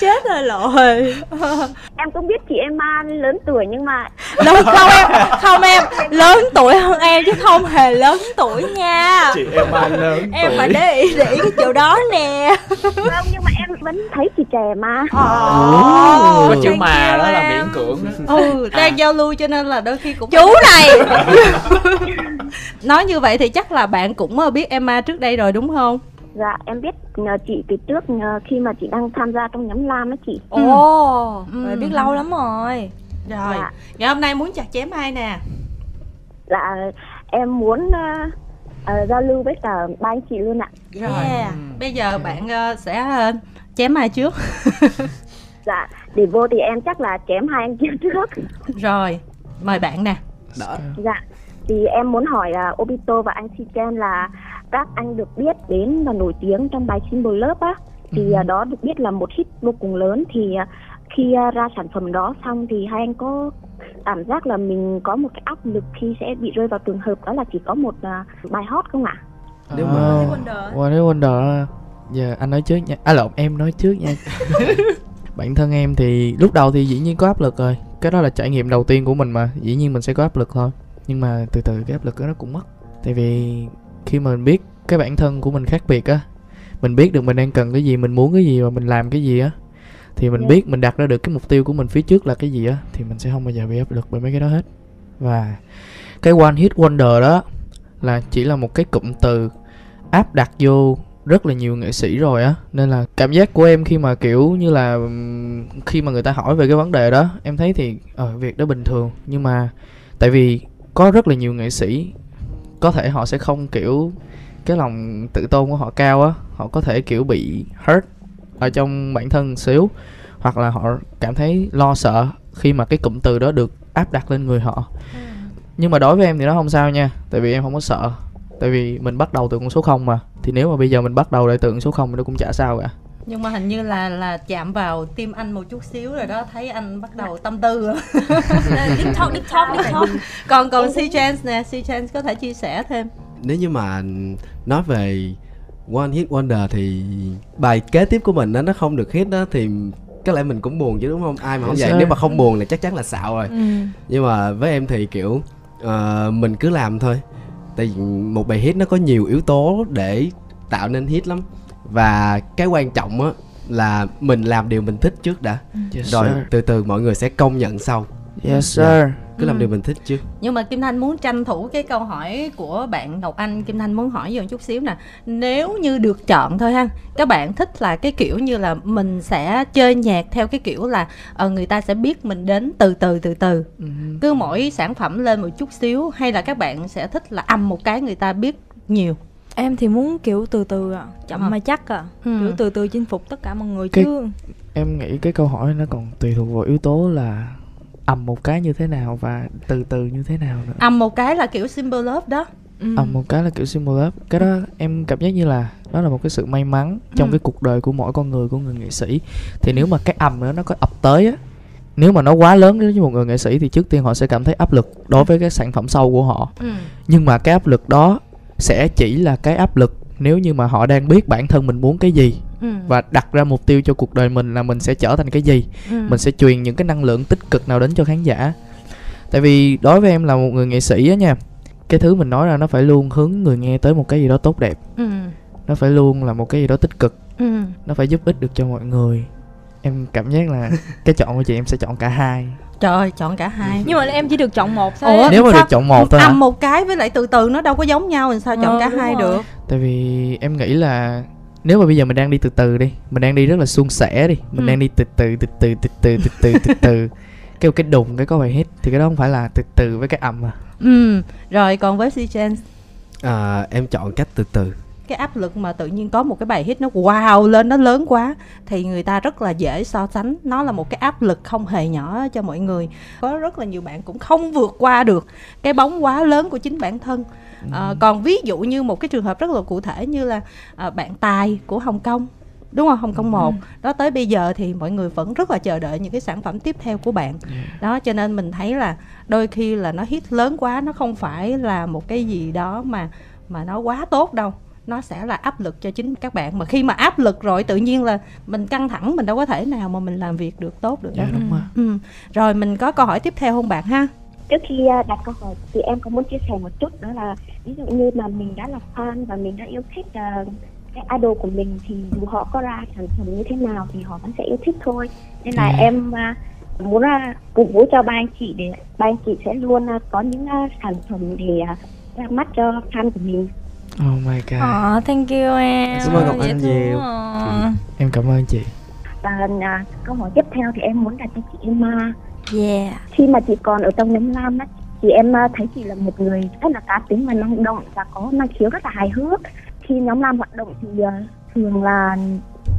chết rồi lội <laughs> em cũng biết chị Emma lớn tuổi nhưng mà Lớn không em, không em, lớn tuổi hơn em chứ không hề lớn tuổi nha. Chị em lớn Em tuổi. phải để ý, để ý cái chỗ đó nè. Không nhưng mà em vẫn thấy chị trẻ mà. Ồ, có chữ mà đó là em. miễn cưỡng Ừ, đang giao lưu cho nên là đôi khi cũng Chú này. <laughs> Nói như vậy thì chắc là bạn cũng ờ, biết Emma trước đây rồi đúng không? Dạ em biết nhờ chị từ trước nhờ khi mà chị đang tham gia trong nhóm lam á chị Ồ, Ừ. vậy biết lâu lắm rồi Rồi, Dạ. ngày hôm nay muốn chặt chém ai nè? dạ em muốn uh, uh, giao lưu với cả ba anh chị luôn ạ Rồi, Yeah. bây giờ bạn ờ, sẽ ờ, chém ai trước? <laughs> dạ để vô thì em chắc là chém hai anh kia trước <laughs> Rồi, mời bạn nè. Đó. dạ thì em muốn hỏi uh, Obito và anh Shiken là các anh được biết đến và nổi tiếng trong bài Symbol Love á thì Ừ. uh, đó được biết là một hit vô cùng lớn. Thì uh, khi uh, ra sản phẩm đó xong thì hai anh có cảm giác là mình có một cái áp lực khi sẽ bị rơi vào trường hợp đó là chỉ có một bài hot không ạ? Nếu mà- Wonder. One Hit Wonder giờ anh nói trước nha. À lộn em nói trước nha. <laughs> Bản thân em thì lúc đầu thì dĩ nhiên có áp lực rồi. Cái đó là trải nghiệm đầu tiên của mình mà. Dĩ nhiên mình sẽ có áp lực thôi. Nhưng mà từ từ cái áp lực đó nó cũng mất. Tại vì khi mà mình biết cái bản thân của mình khác biệt á mình biết được mình đang cần cái gì mình muốn cái gì và mình làm cái gì á thì mình Dạ. biết mình đặt ra được cái mục tiêu của mình phía trước là cái gì á thì mình sẽ không bao giờ bị áp lực bởi mấy cái đó hết. Và cái one hit wonder đó là chỉ là một cái cụm từ áp đặt vô rất là nhiều nghệ sĩ rồi á. Nên là cảm giác của em khi mà kiểu như là khi mà người ta hỏi về cái vấn đề đó em thấy thì ờ việc đó bình thường. Nhưng mà tại vì có rất là nhiều nghệ sĩ có thể họ sẽ không kiểu cái lòng tự tôn của họ cao á họ có thể kiểu bị hurt ở trong bản thân xíu hoặc là họ cảm thấy lo sợ khi mà cái cụm từ đó được áp đặt lên người họ. Nhưng mà đối với em thì nó không sao nha tại vì em không có sợ. Tại vì mình bắt đầu từ con số 0 mà thì nếu mà bây giờ mình bắt đầu lại từ con số 0 thì nó cũng chả sao cả nhưng mà hình như là là chạm vào tim anh một chút xíu rồi đó thấy anh bắt đầu tâm tư. Rồi. deep talk deep talk deep talk. Còn còn C Chance nè C Chance có thể chia sẻ thêm. Nếu như mà nói về One Hit Wonder thì bài kế tiếp của mình đó, nó không được hit đó thì có lẽ mình cũng buồn chứ đúng không? Ai mà không vậy? nếu mà không buồn là chắc chắn là xạo rồi. Ừ. nhưng mà với em thì kiểu ờ, mình cứ làm thôi. Tại vì một bài hit nó có nhiều yếu tố để tạo nên hit lắm và cái quan trọng á là mình làm điều mình thích trước đã Yes, rồi sir. từ từ mọi người sẽ công nhận sau Yes sir. cứ làm Ừ. điều mình thích trước nhưng mà Kim Thanh muốn tranh thủ cái câu hỏi của bạn Ngọc Anh Kim Thanh muốn hỏi vô một chút xíu nè nếu như được chọn thôi ha các bạn thích là cái kiểu như là mình sẽ chơi nhạc theo cái kiểu là ờ, người ta sẽ biết mình đến từ từ từ từ Ừ. cứ mỗi sản phẩm lên một chút xíu hay là các bạn sẽ thích là âm một cái người ta biết nhiều em thì muốn kiểu từ từ à chậm Ờ. mà chắc à Ừ. kiểu từ từ chinh phục tất cả mọi người Cái- chứ Em nghĩ cái câu hỏi nó còn tùy thuộc vào yếu tố là ầm một cái như thế nào và từ từ như thế nào nữa. âm một cái là kiểu symbol love đó ừ. ầm một cái là kiểu symbol love cái đó em cảm giác như là đó là một cái sự may mắn trong Ừ. cái cuộc đời của mỗi con người của người nghệ sĩ thì nếu mà cái ầm đó nó có ập tới á nếu mà nó quá lớn đối với một người nghệ sĩ thì trước tiên họ sẽ cảm thấy áp lực đối với cái sản phẩm sau của họ ừ. nhưng mà cái áp lực đó sẽ chỉ là cái áp lực nếu như mà họ đang biết bản thân mình muốn cái gì Ừ. và đặt ra mục tiêu cho cuộc đời mình là mình sẽ trở thành cái gì Ừ. mình sẽ truyền những cái năng lượng tích cực nào đến cho khán giả tại vì đối với em là một người nghệ sĩ á nha cái thứ mình nói ra nó phải luôn hướng người nghe tới một cái gì đó tốt đẹp ừ. nó phải luôn là một cái gì đó tích cực Ừ. nó phải giúp ích được cho mọi người em cảm giác là cái chọn của chị em sẽ chọn cả hai trời ơi, chọn cả hai nhưng mà em chỉ được chọn một thôi Ủa? nếu mà sao? được chọn một thôi hả âm một cái với lại từ từ nó đâu có giống nhau thì sao chọn Ờ, cả hai rồi. được tại vì em nghĩ là nếu mà bây giờ mình đang đi từ từ đi mình đang đi rất là suôn sẻ đi mình Ừ. đang đi từ từ từ từ từ từ từ từ từ từ kêu cái đùng cái có bài hit thì cái đó không phải là từ từ với cái ầm à ừ rồi còn với C Chance à, em chọn cách từ từ cái áp lực mà tự nhiên có một cái bài hit nó wow lên nó lớn quá thì người ta rất là dễ so sánh. Nó là một cái áp lực không hề nhỏ cho mọi người. Có rất là nhiều bạn cũng không vượt qua được cái bóng quá lớn của chính bản thân. Ờ, còn ví dụ như một cái trường hợp rất là cụ thể như là ờ, bạn tài của Hồng Kông đúng không? Hồng Kông một. Đó tới bây giờ thì mọi người vẫn rất là chờ đợi những cái sản phẩm tiếp theo của bạn. Đó cho nên mình thấy là đôi khi là nó hit lớn quá nó không phải là một cái gì đó mà mà nó quá tốt đâu nó sẽ là áp lực cho chính các bạn. Mà khi mà áp lực rồi tự nhiên là mình căng thẳng mình đâu có thể nào mà mình làm việc được tốt được dạ đâu. đúng rồi. Ừ. rồi mình có câu hỏi tiếp theo không bạn ha? Trước khi à, đặt câu hỏi thì em có muốn chia sẻ một chút đó là ví dụ như mà mình đã là fan và mình đã yêu thích à, cái idol của mình thì dù họ có ra sản phẩm như thế nào thì họ vẫn sẽ yêu thích thôi. Nên là Ừ. em à, muốn à, cổ vũ cho ba anh chị để ba anh chị sẽ luôn à, có những à, sản phẩm để à, ra mắt cho fan của mình oh my god. Ờ, thank you em. Cảm ơn Ngọc Dễ Anh nhiều. à. em cảm ơn chị. Và à, câu hỏi tiếp theo thì em muốn đặt cho chị Emma. Yeah. Khi mà chị còn ở trong nhóm lam á thì em à, thấy chị là một người rất là cá tính và năng động và có năng khiếu rất là hài hước. Khi nhóm lam hoạt động thì à, thường là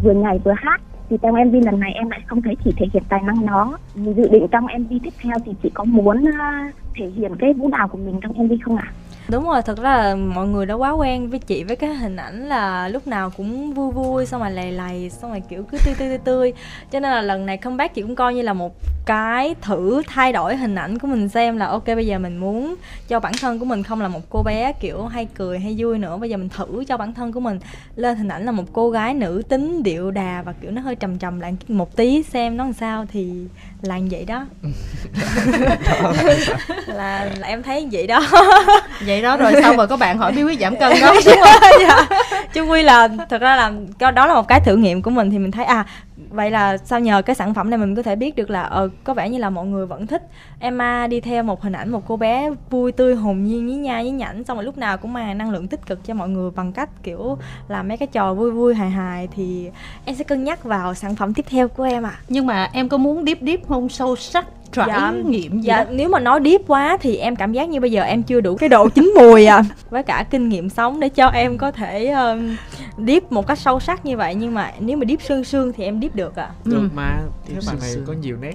vừa nhảy vừa hát. Thì trong MV lần này em lại không thấy chị thể hiện tài năng đó. Dự định trong MV tiếp theo thì chị có muốn à, thể hiện cái vũ đạo của mình trong MV không ạ? Đúng rồi thật ra là mọi người đã quá quen với chị với cái hình ảnh là lúc nào cũng vui vui xong rồi lầy lầy xong rồi kiểu cứ tươi tươi tươi tươi. Cho nên là lần này comeback chị cũng coi như là một cái thử thay đổi hình ảnh của mình xem là ok bây giờ mình muốn cho bản thân của mình không là một cô bé kiểu hay cười hay vui nữa. Bây giờ mình thử cho bản thân của mình lên hình ảnh là một cô gái nữ tính điệu đà và kiểu nó hơi trầm trầm lại một tí xem nó làm sao thì là như vậy đó. <laughs> <laughs> Là, là em thấy vậy đó. Vậy đó rồi xong rồi có bạn hỏi bí quyết giảm cân đó. Đúng <laughs> rồi dạ. chứ quy là thật ra là đó là một cái thử nghiệm của mình thì mình thấy à vậy là sau nhờ cái sản phẩm này mình có thể biết được là ờ có vẻ như là mọi người vẫn thích. Emma đi theo một hình ảnh một cô bé vui tươi hồn nhiên nhí nha nhí nhảnh xong rồi lúc nào cũng mang năng lượng tích cực cho mọi người bằng cách kiểu làm mấy cái trò vui vui hài hài thì em sẽ cân nhắc vào sản phẩm tiếp theo của em ạ. Nhưng mà em có muốn deep deep không? Sâu sắc trải Dạ, nghiệm gì dạ đó. nếu mà nói deep quá thì em cảm giác như bây giờ em chưa đủ cái độ chín <laughs> mùi à. Với cả kinh nghiệm sống để cho em có thể um, deep một cách sâu sắc như vậy. Nhưng mà nếu mà deep sương sương thì em deep được à. Được mà Tiếp các bạn này có nhiều nét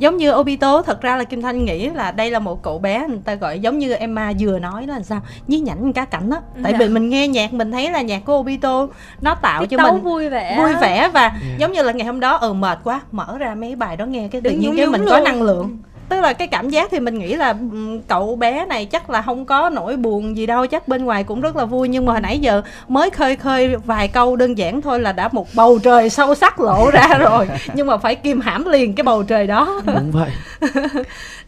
giống như Obito thật ra là Kim Thanh nghĩ là đây là một cậu bé người ta gọi giống như Emma vừa nói là sao? Nhí nhảnh cá cảnh á tại Dạ. vì mình nghe nhạc mình thấy là nhạc của Obito nó tạo Tiết cho mình vui vẻ. vui vẻ và giống như là ngày hôm đó ừ mệt quá mở ra mấy bài đó nghe cái tự nhiên cái mình có năng lượng tức là cái cảm giác thì mình nghĩ là ừm, cậu bé này chắc là không có nỗi buồn gì đâu chắc bên ngoài cũng rất là vui. Nhưng mà hồi nãy giờ mới khơi khơi vài câu đơn giản thôi là đã một bầu trời sâu sắc lộ ra <laughs> rồi. Nhưng mà phải kìm hãm liền cái bầu trời đó. Đúng vậy. <laughs>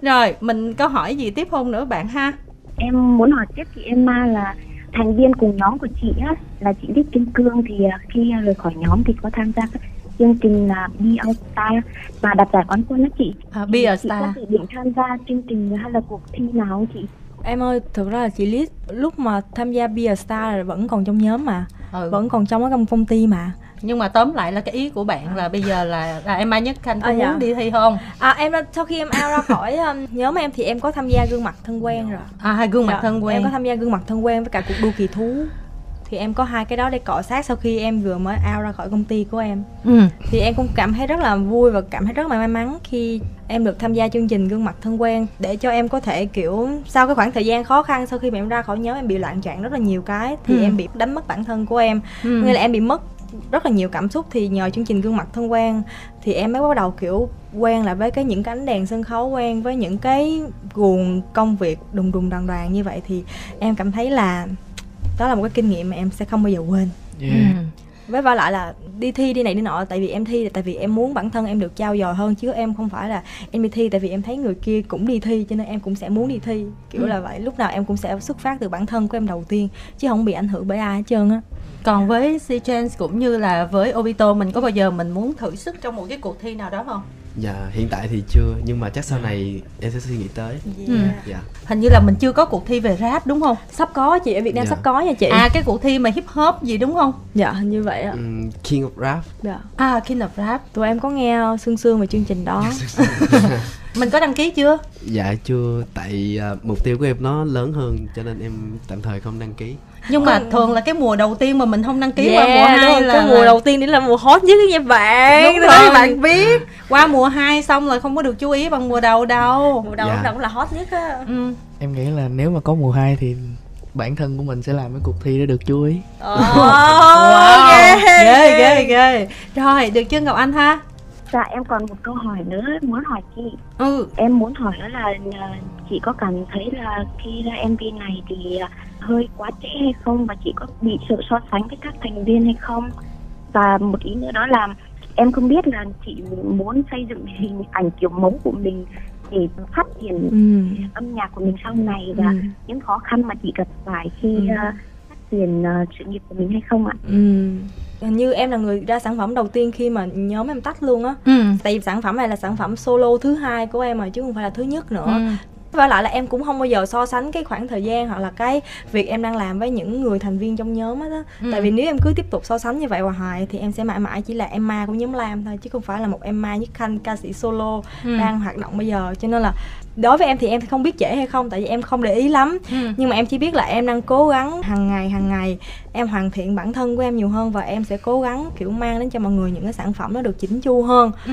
Rồi mình có hỏi gì tiếp không nữa bạn ha? Em muốn hỏi tiếp chị Emma là thành viên cùng nhóm của chị á là chị Đích Kim Cương thì à, khi rời khỏi nhóm thì có tham gia các chương trình là Be All Star và đạt giải quán quân đó chị. à, Be a Chị có Star dự định tham gia chương trình hay là cuộc thi nào không chị? em ơi thực ra là chị Liz lúc mà tham gia Be a Star là vẫn còn trong nhóm mà ừ. vẫn còn trong cái công ty mà nhưng mà tóm lại là cái ý của bạn là bây giờ là là em Mai Nhất Khanh có À, dạ. muốn đi thi không à em đã- sau khi em out ra khỏi um, nhóm em thì em có tham gia gương mặt thân quen rồi à hai gương mặt Dạ, thân quen em có tham gia gương mặt thân quen với cả cuộc đua kỳ thú thì em có hai cái đó để cọ sát sau khi em vừa mới out ra khỏi công ty của em ừ. thì em cũng cảm thấy rất là vui và cảm thấy rất là may mắn khi em được tham gia chương trình gương mặt thân quen để cho em có thể kiểu sau cái khoảng thời gian khó khăn sau khi mà em ra khỏi nhóm em bị loạn trạng rất là nhiều cái thì Ừ. em bị đánh mất bản thân của em Ừ. nghĩa là em bị mất rất là nhiều cảm xúc thì nhờ chương trình gương mặt thân quen thì em mới bắt đầu kiểu quen lại với cái những cái ánh đèn sân khấu quen với những cái guồng công việc đùng đùng đoàn đoàn như vậy thì em cảm thấy là đó là một cái kinh nghiệm mà em sẽ không bao giờ quên yeah. Ừ. với vả lại là đi thi đi này đi nọ tại vì em thi là tại vì em muốn bản thân em được trao dồi hơn chứ em không phải là em đi thi tại vì em thấy người kia cũng đi thi cho nên em cũng sẽ muốn đi thi kiểu Ừ. là vậy lúc nào em cũng sẽ xuất phát từ bản thân của em đầu tiên chứ không bị ảnh hưởng bởi ai hết trơn á còn với C Chance cũng như là với Obito mình có bao giờ mình muốn thử sức trong một cái cuộc thi nào đó không dạ hiện tại thì chưa nhưng mà chắc sau này em sẽ suy nghĩ tới. Ừ. dạ. Hình như là mình chưa có cuộc thi về rap đúng không? Sắp có chị ở Việt Nam Dạ. sắp có nha chị. À cái cuộc thi mà hip hop gì đúng không? Dạ hình như vậy á Ừm, king of rap. Dạ. À King of Rap. Tụi em có nghe sương sương về chương trình đó <laughs> mình có đăng ký chưa? Dạ chưa. Tại à, mục tiêu của em nó lớn hơn cho nên em tạm thời không đăng ký. Nhưng mà thường là cái mùa đầu tiên mà mình không đăng ký qua mùa Yeah, hai là cái mùa là- đầu tiên đấy là mùa hot nhất nha bạn. Đúng Tôi nói rồi. bạn biết. Qua mùa 2 xong là không có được chú ý bằng mùa đầu đâu. Mùa đầu Dạ. cũng là hot nhất á. Ừ. em nghĩ là nếu mà có mùa 2 thì bản thân của mình sẽ làm cái cuộc thi để được chú ý. Wow. ghê ghê ghê. Rồi được chưa Ngọc Anh ha Dạ em còn một câu hỏi nữa muốn hỏi chị. ừ Em muốn hỏi đó là à, chị có cảm thấy là khi ra MV này thì à, hơi quá trễ hay không và chị có bị sự so sánh với các thành viên hay không? Và một ý nữa đó là em không biết là chị muốn xây dựng hình ảnh kiểu mẫu của mình để phát triển ừ. âm nhạc của mình sau này và Ừ. những khó khăn mà chị gặp phải khi Ừ. à, phát triển à, sự nghiệp của mình hay không ạ? Ừ. Hình như em là người ra sản phẩm đầu tiên khi mà nhóm em tách luôn á. Ừ. Tại vì sản phẩm này là sản phẩm solo thứ hai của em mà chứ không phải là thứ nhất nữa. Ừ Và lại là em cũng không bao giờ so sánh cái khoảng thời gian hoặc là cái việc em đang làm với những người thành viên trong nhóm á đó. Ừ. Tại vì nếu em cứ tiếp tục so sánh như vậy hoài thì em sẽ mãi mãi chỉ là Emma của nhóm Lam thôi chứ không phải là một Emma Nhất Khanh ca sĩ solo Ừ. đang hoạt động bây giờ. Cho nên là đối với em thì em không biết trễ hay không tại vì em không để ý lắm ừ nhưng mà em chỉ biết là em đang cố gắng hàng ngày hàng ngày em hoàn thiện bản thân của em nhiều hơn và em sẽ cố gắng kiểu mang đến cho mọi người những cái sản phẩm nó được chỉnh chu hơn ừ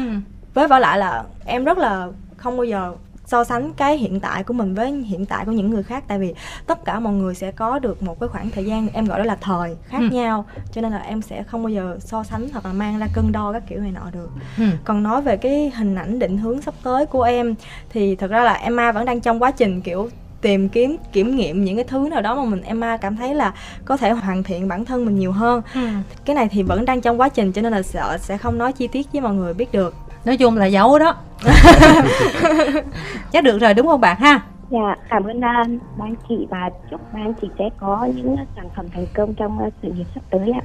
với vả lại là em rất là không bao giờ so sánh cái hiện tại của mình với hiện tại của những người khác. Tại vì tất cả mọi người sẽ có được một cái khoảng thời gian em gọi đó là thời khác Ừ. nhau cho nên là em sẽ không bao giờ so sánh hoặc là mang ra cân đo các kiểu này nọ được. Ừ. Còn nói về cái hình ảnh định hướng sắp tới của em thì thật ra là Emma vẫn đang trong quá trình kiểu tìm kiếm kiểm nghiệm những cái thứ nào đó mà mình Emma cảm thấy là có thể hoàn thiện bản thân mình nhiều hơn. Ừ. Cái này thì vẫn đang trong quá trình cho nên là sợ sẽ không nói chi tiết với mọi người biết được nói chung là giấu đó. <laughs> Chắc được rồi đúng không bạn ha? Dạ, cảm ơn uh, ban chị và chúc ban chị sẽ có những sản phẩm thành công trong uh, sự nghiệp sắp tới ạ.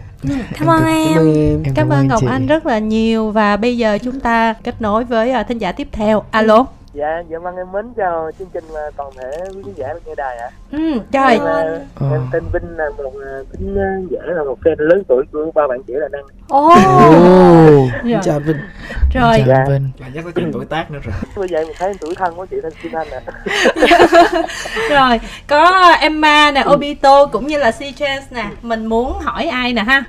cảm ơn em. em cảm ơn Ngọc chị. Anh rất là nhiều và bây giờ chúng ta kết nối với uh, thính giả tiếp theo. Alo Dạ, dạ vâng em mến chào chương trình và toàn thể quý khán giả nghe đài ạ. ừ trời Em, Ờ. em tên Vinh là một thính ờ, giả là một fan lớn tuổi của ba bạn trẻ là đang. Ồ, Dạ. chào Vinh rồi chào Dạ. Vinh Là nhắc tới chuyện tuổi tác nữa rồi <laughs> Bây giờ mình thấy em tuổi thân của chị Thanh Kim Thanh ạ. <laughs> rồi có Emma nè Obito cũng như là C Chance nè mình muốn hỏi ai nè ha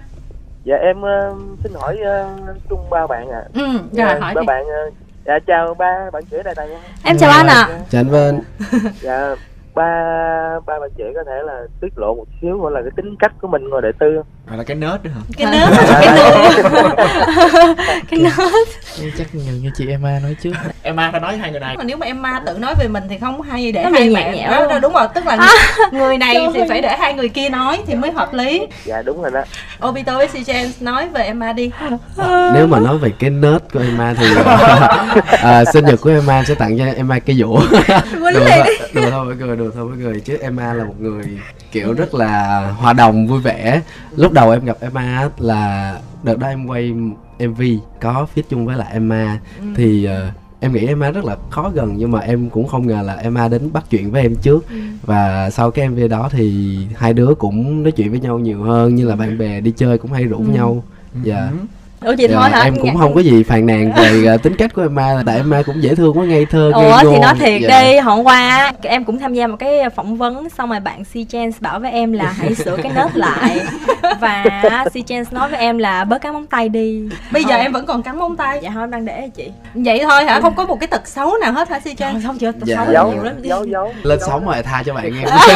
Dạ em ờ, xin hỏi ờ, chung ba bạn ạ. ừ Dạ, rồi hỏi ba đi bạn ờ, dạ chào ba bạn trẻ đại tài nha em chào anh ạ. Chào anh Vân dạ ba ba bạn trẻ có thể là tiết lộ một xíu gọi là cái tính cách của mình ngồi đệ tư không? Hoặc là cái nết nữa hả? cái nớt cái nớt <laughs> cái nớt <laughs> Em chắc nhiều như chị Emma nói trước. Emma phải nói hai người này. Mà nếu mà em ma tự nói về mình thì không hay để Nó hai bạn đó, đó đúng rồi tức là <laughs> người này thì phải để hai người kia nói thì mới hợp lý. Dạ đúng rồi đó. Obito với Sijen nói về Emma đi. Nếu mà nói về cái nết của Emma thì à, sinh nhật của Emma sẽ tặng cho Emma cây dũa. Đùa thôi đùa thôi với người đùa thôi với người chứ Emma là một người kiểu rất là hòa đồng vui vẻ. Lúc đầu em gặp Emma là đợt đó em quay MV có feat chung với lại Emma. Thì ờ, em nghĩ Emma rất là khó gần nhưng mà em cũng không ngờ là Emma đến bắt chuyện với em trước. Và sau cái MV đó thì hai đứa cũng nói chuyện với nhau nhiều hơn như là bạn bè đi chơi cũng hay rủ nhau. Dạ ủa chị Dạ, thôi hả? em cũng không có gì phàn nàn về uh, tính cách của Emma tại Emma cũng dễ thương quá ngây thơ ngây Ủa thì ngô. nói thiệt Dạ. đi, hôm qua em cũng tham gia một cái phỏng vấn xong rồi bạn Si Chance bảo với em là hãy sửa cái nết lại. Và Si Chance nói với em là bớt cắn móng tay đi. bây giờ em vẫn còn cắn móng tay. Dạ thôi em đang để chị. vậy thôi hả? Không có một cái tật xấu nào hết hả Sijen Trời không chưa Dạ. xấu giấu nhiều lắm. giấu giấu lên sóng rồi tha cho bạn em Một <laughs>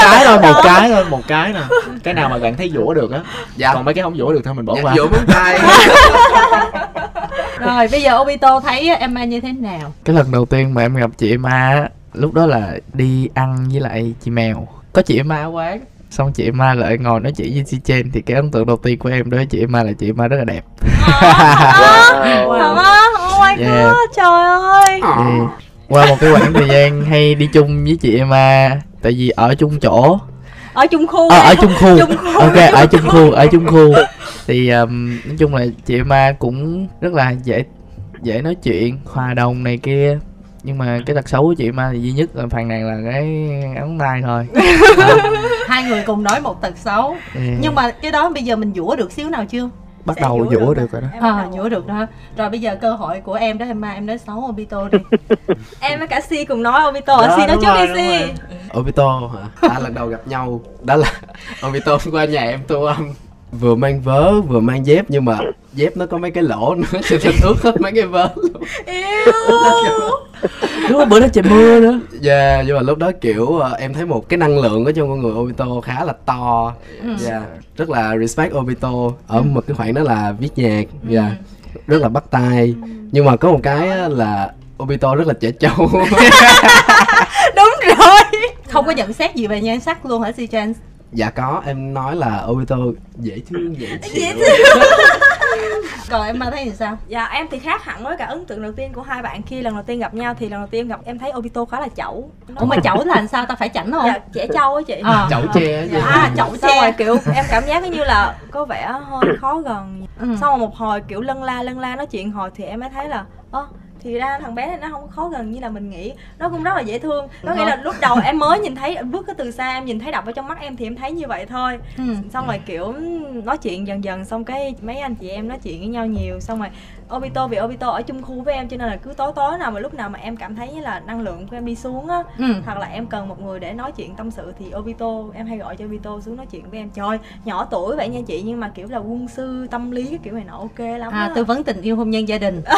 cái thôi, một cái thôi, một cái nè. Cái nào mà bạn thấy dũa được á. Dạ. Còn mấy cái không dũa được thôi mình bỏ dạ, qua. vỗ móng tay <laughs> <laughs> rồi bây giờ Obito thấy Emma như thế nào Cái lần đầu tiên mà em gặp chị Emma á, Lúc đó là đi ăn với lại chị Mèo Có chị Emma ở quán Xong chị Emma lại ngồi nói chuyện với chị Chen Thì cái ấn tượng đầu tiên của em đối với chị Emma là chị Emma rất là đẹp Wow. Thật á? Oh my Yeah. god, trời ơi. Thì Qua một cái khoảng thời gian hay đi chung với chị Emma Tại vì ở chung chỗ Ở chung khu. Ờ, em. ở chung khu. Chung khu. ok ở chung khu ở <laughs> chung khu. Thì um, nói chung là chị Emma cũng rất là dễ dễ nói chuyện hòa đồng này kia. Nhưng mà cái tật xấu của chị Emma thì duy nhất là phàn nàn là cái ống tay thôi. <laughs> Hai người cùng nói một tật xấu. Ừ. nhưng mà cái đó bây giờ mình dũa được xíu nào chưa? Bắt Sẽ đầu dũa dũa được được rồi đó. Em bắt à dũa được đó. rồi bây giờ cơ hội của em đó Emma em nói xấu Obito đi. <laughs> Em với cả Si cùng nói Obito, Đó, Si nói trước đi Si. Rồi. Obito hả? À, lần đầu gặp nhau đó là <laughs> Obito qua nhà em tu âm. Vừa mang vớ vừa mang dép nhưng mà dép nó có mấy cái lỗ nữa cho nên ướt hết mấy cái vớ luôn. Lúc đó bữa đó trời mưa nữa. Dạ nhưng mà lúc đó kiểu ờ, em thấy một cái năng lượng ở trong con người Obito khá là to. Dạ rất là respect Obito. Ở một cái khoảng đó là viết nhạc dạ rất là bắt tay nhưng mà có một cái á là Obito rất là trẻ trâu. <laughs> Đúng rồi không có nhận xét gì về nhan sắc luôn hả Sijan dạ có em nói là Obito dễ thương dễ chịu <laughs> còn Emma thấy thì sao Dạ em thì khác hẳn với cả ấn tượng đầu tiên của hai bạn khi lần đầu tiên gặp nhau thì lần đầu tiên gặp em thấy Obito khá là chẩu. ủa mà chẩu là làm sao ta phải chảnh không Dạ trẻ trâu á chị. Ờ. chậu tre chị. à chậu Xong rồi xe kiểu em cảm giác như là có vẻ hơi khó gần. Ừ. Xong rồi một hồi kiểu lân la lân la nói chuyện hồi thì em mới thấy là ơ thì ra thằng bé này nó không khó gần như là mình nghĩ. Nó cũng rất là dễ thương. Có nghĩa là lúc đầu <laughs> em mới nhìn thấy bước cái từ xa em nhìn thấy đập vào trong mắt em thì em thấy như vậy thôi. Ừ. xong rồi kiểu nói chuyện dần dần xong cái mấy anh chị em nói chuyện với nhau nhiều. Xong rồi Obito vì Obito ở chung khu với em cho nên là cứ tối tối nào mà lúc nào mà em cảm thấy như là năng lượng của em đi xuống á Ừ. hoặc là em cần một người để nói chuyện tâm sự thì Obito em hay gọi cho Obito xuống nói chuyện với em. Trời nhỏ tuổi vậy nha chị nhưng mà kiểu là quân sư tâm lý cái kiểu này nọ ok lắm à tư vấn tình yêu hôn nhân gia đình <laughs>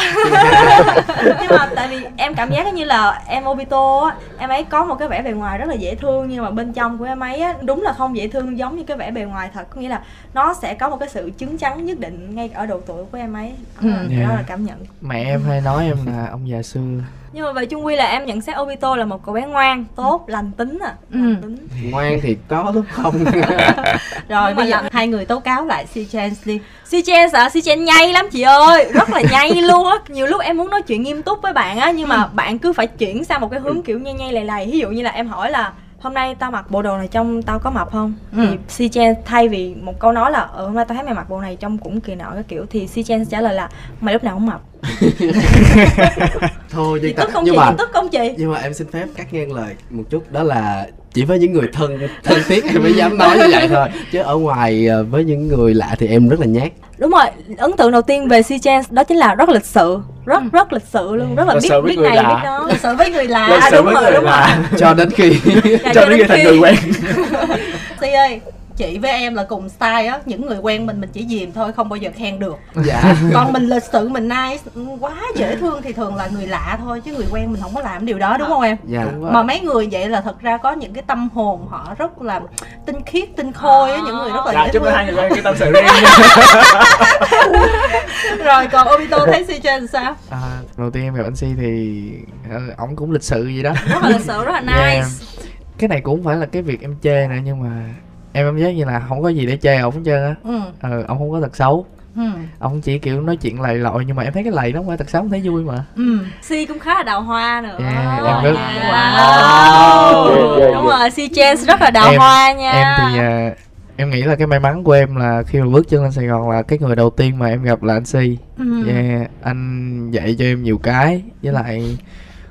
<laughs> nhưng mà tại vì em cảm giác như là em Obito á em ấy có một cái vẻ bề ngoài rất là dễ thương nhưng mà bên trong của em ấy á đúng là không dễ thương giống như cái vẻ bề ngoài thật. Có nghĩa là nó sẽ có một cái sự cứng chắn nhất định ngay ở độ tuổi của em ấy. Ừ. đó, là- đó là cảm nhận. Mẹ em hay nói em là ông già xưa nhưng mà về chung quy là em nhận xét Obito là một cậu bé ngoan tốt lành tính à Ừ. lành tính. Ngoan thì có lúc không? <laughs> Rồi <laughs> bây giờ làm- hai người tố cáo lại si chance đi. Si Chen sợ Si Chen nhây lắm chị ơi. Rất là nhây <laughs> luôn á. Nhiều lúc em muốn nói chuyện nghiêm túc với bạn á Nhưng mà bạn cứ phải chuyển sang một cái hướng kiểu nhây nhây lầy lầy. Ví dụ như là em hỏi là Hôm nay tao mặc bộ đồ này trong tao có mập không? Ừ. Thì Si Chen thay vì một câu nói là Ờ hôm nay tao thấy mày mặc bộ này trông cũng kỳ nọ cái kiểu Thì Si Chen trả lời là Mày lúc nào cũng mập <laughs> thôi nhưng, tức không nhưng chị? mà tức không chị? nhưng mà em xin phép cắt ngang lời một chút đó là chỉ với những người thân thân thiết em mới dám nói như vậy thôi chứ ở ngoài ờ, với những người lạ thì em rất là nhát Đúng rồi, ấn tượng đầu tiên về Si Chen đó chính là rất lịch sự Rất rất lịch sự luôn, rất là Lịch biết sự với biết người này lạ. biết đó. Lịch sự với người lạ. Lịch À, đúng với rồi, người đúng rồi. cho đến khi <laughs> Dạ, Cho đến khi thành người quen. <laughs> Si ơi chị với em là cùng style á những người quen mình mình chỉ dìm thôi không bao giờ khen được. Dạ. <laughs> Còn mình lịch sự mình nice quá dễ thương thì thường là người lạ thôi chứ người quen mình không có làm điều đó đúng không em? Dạ. Mà mấy người vậy là thật ra có những cái tâm hồn họ rất là tinh khiết tinh khôi á những người rất là dạ dễ chúc thương. hai người quen cái tâm sự riêng. <laughs> Rồi còn Obito thấy si trên sao? À, đầu tiên em gặp anh si thì ờ, ổng cũng lịch sự gì đó. Rất là lịch sự rất là <laughs> nice. Yeah. cái này cũng không phải là cái việc em chê nữa nhưng mà em cảm giác như là không có gì để chê ổng hết trơn á. Ừ. Ờ ổng không có tật xấu. Ừ. Ổng chỉ kiểu nói chuyện lầy lội nhưng mà em thấy cái lầy đó không phải tật xấu thấy vui mà. Ừ si cũng khá là đào hoa nữa. Yeah, em rất- wow. Yeah, yeah, đúng rồi si chance rất là đào Em- hoa nha. em thì ờ, em nghĩ là cái may mắn của em là khi mà bước chân lên Sài Gòn là cái người đầu tiên mà em gặp là anh Si. Ừ. Yeah, anh dạy cho em nhiều cái. Với lại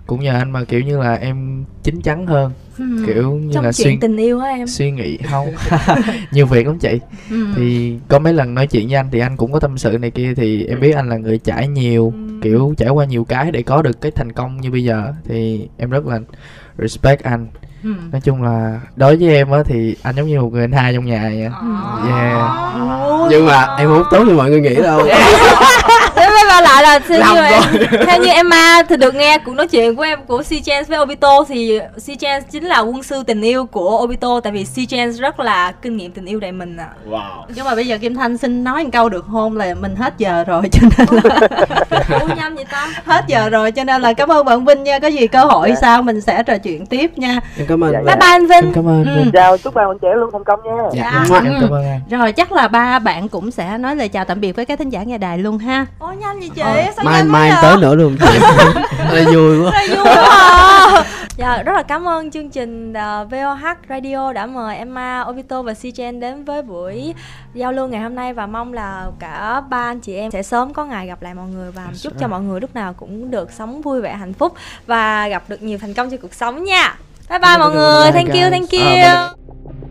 cũng nhờ anh mà kiểu như là em chín chắn hơn ừ. kiểu như trong là chuyện suy tình yêu á em suy nghĩ không <laughs> nhiều việc lắm chị ừ. thì có mấy lần nói chuyện với anh thì anh cũng có tâm sự này kia thì em biết anh là người trải nhiều Ừ. kiểu trải qua nhiều cái để có được cái thành công như bây giờ thì em rất là respect anh ừ. nói chung là đối với em á thì anh giống như một người anh hai trong nhà vậy yeah nhưng mà em không tốt như mọi người nghĩ đâu <laughs> Vào lại là theo Làm như, em, <laughs> theo như Emma thì được nghe cuộc nói chuyện của em của Si Chance với Obito thì Si Chance chính là quân sư tình yêu của Obito tại vì Si Chance rất là kinh nghiệm tình yêu đầy mình ạ. wow nhưng mà bây giờ Kim Thanh xin nói một câu được hôn là mình hết giờ rồi cho nên là <laughs> Ủa nhanh vậy ta? hết giờ rồi cho nên là cảm ơn bạn Vinh nha có gì cơ hội sau mình sẽ trò chuyện tiếp nha em cảm ơn Dạ, Bye dạ. bye anh Vinh. em cảm ơn Ừ. Chào chúc ba bạn trẻ luôn thành công nha dạ Dạ. em cảm ơn anh rồi chắc là ba bạn cũng sẽ nói lời chào tạm biệt với các thính giả nghe đài luôn ha Ủa nhanh vậy chị? Ờ, Sao mai mai tới nữa luôn chị Đây <laughs> vui quá Rất vui quá à. Dạ, rất là cảm ơn chương trình uh, VOH Radio đã mời Emma, Obito và Sichen đến với buổi giao lưu ngày hôm nay và mong là cả ba anh chị em sẽ sớm có ngày gặp lại mọi người và chúc cho mọi người lúc nào cũng được sống vui vẻ hạnh phúc và gặp được nhiều thành công trong cuộc sống nha. Bye bye mọi người. Thank you, thank you.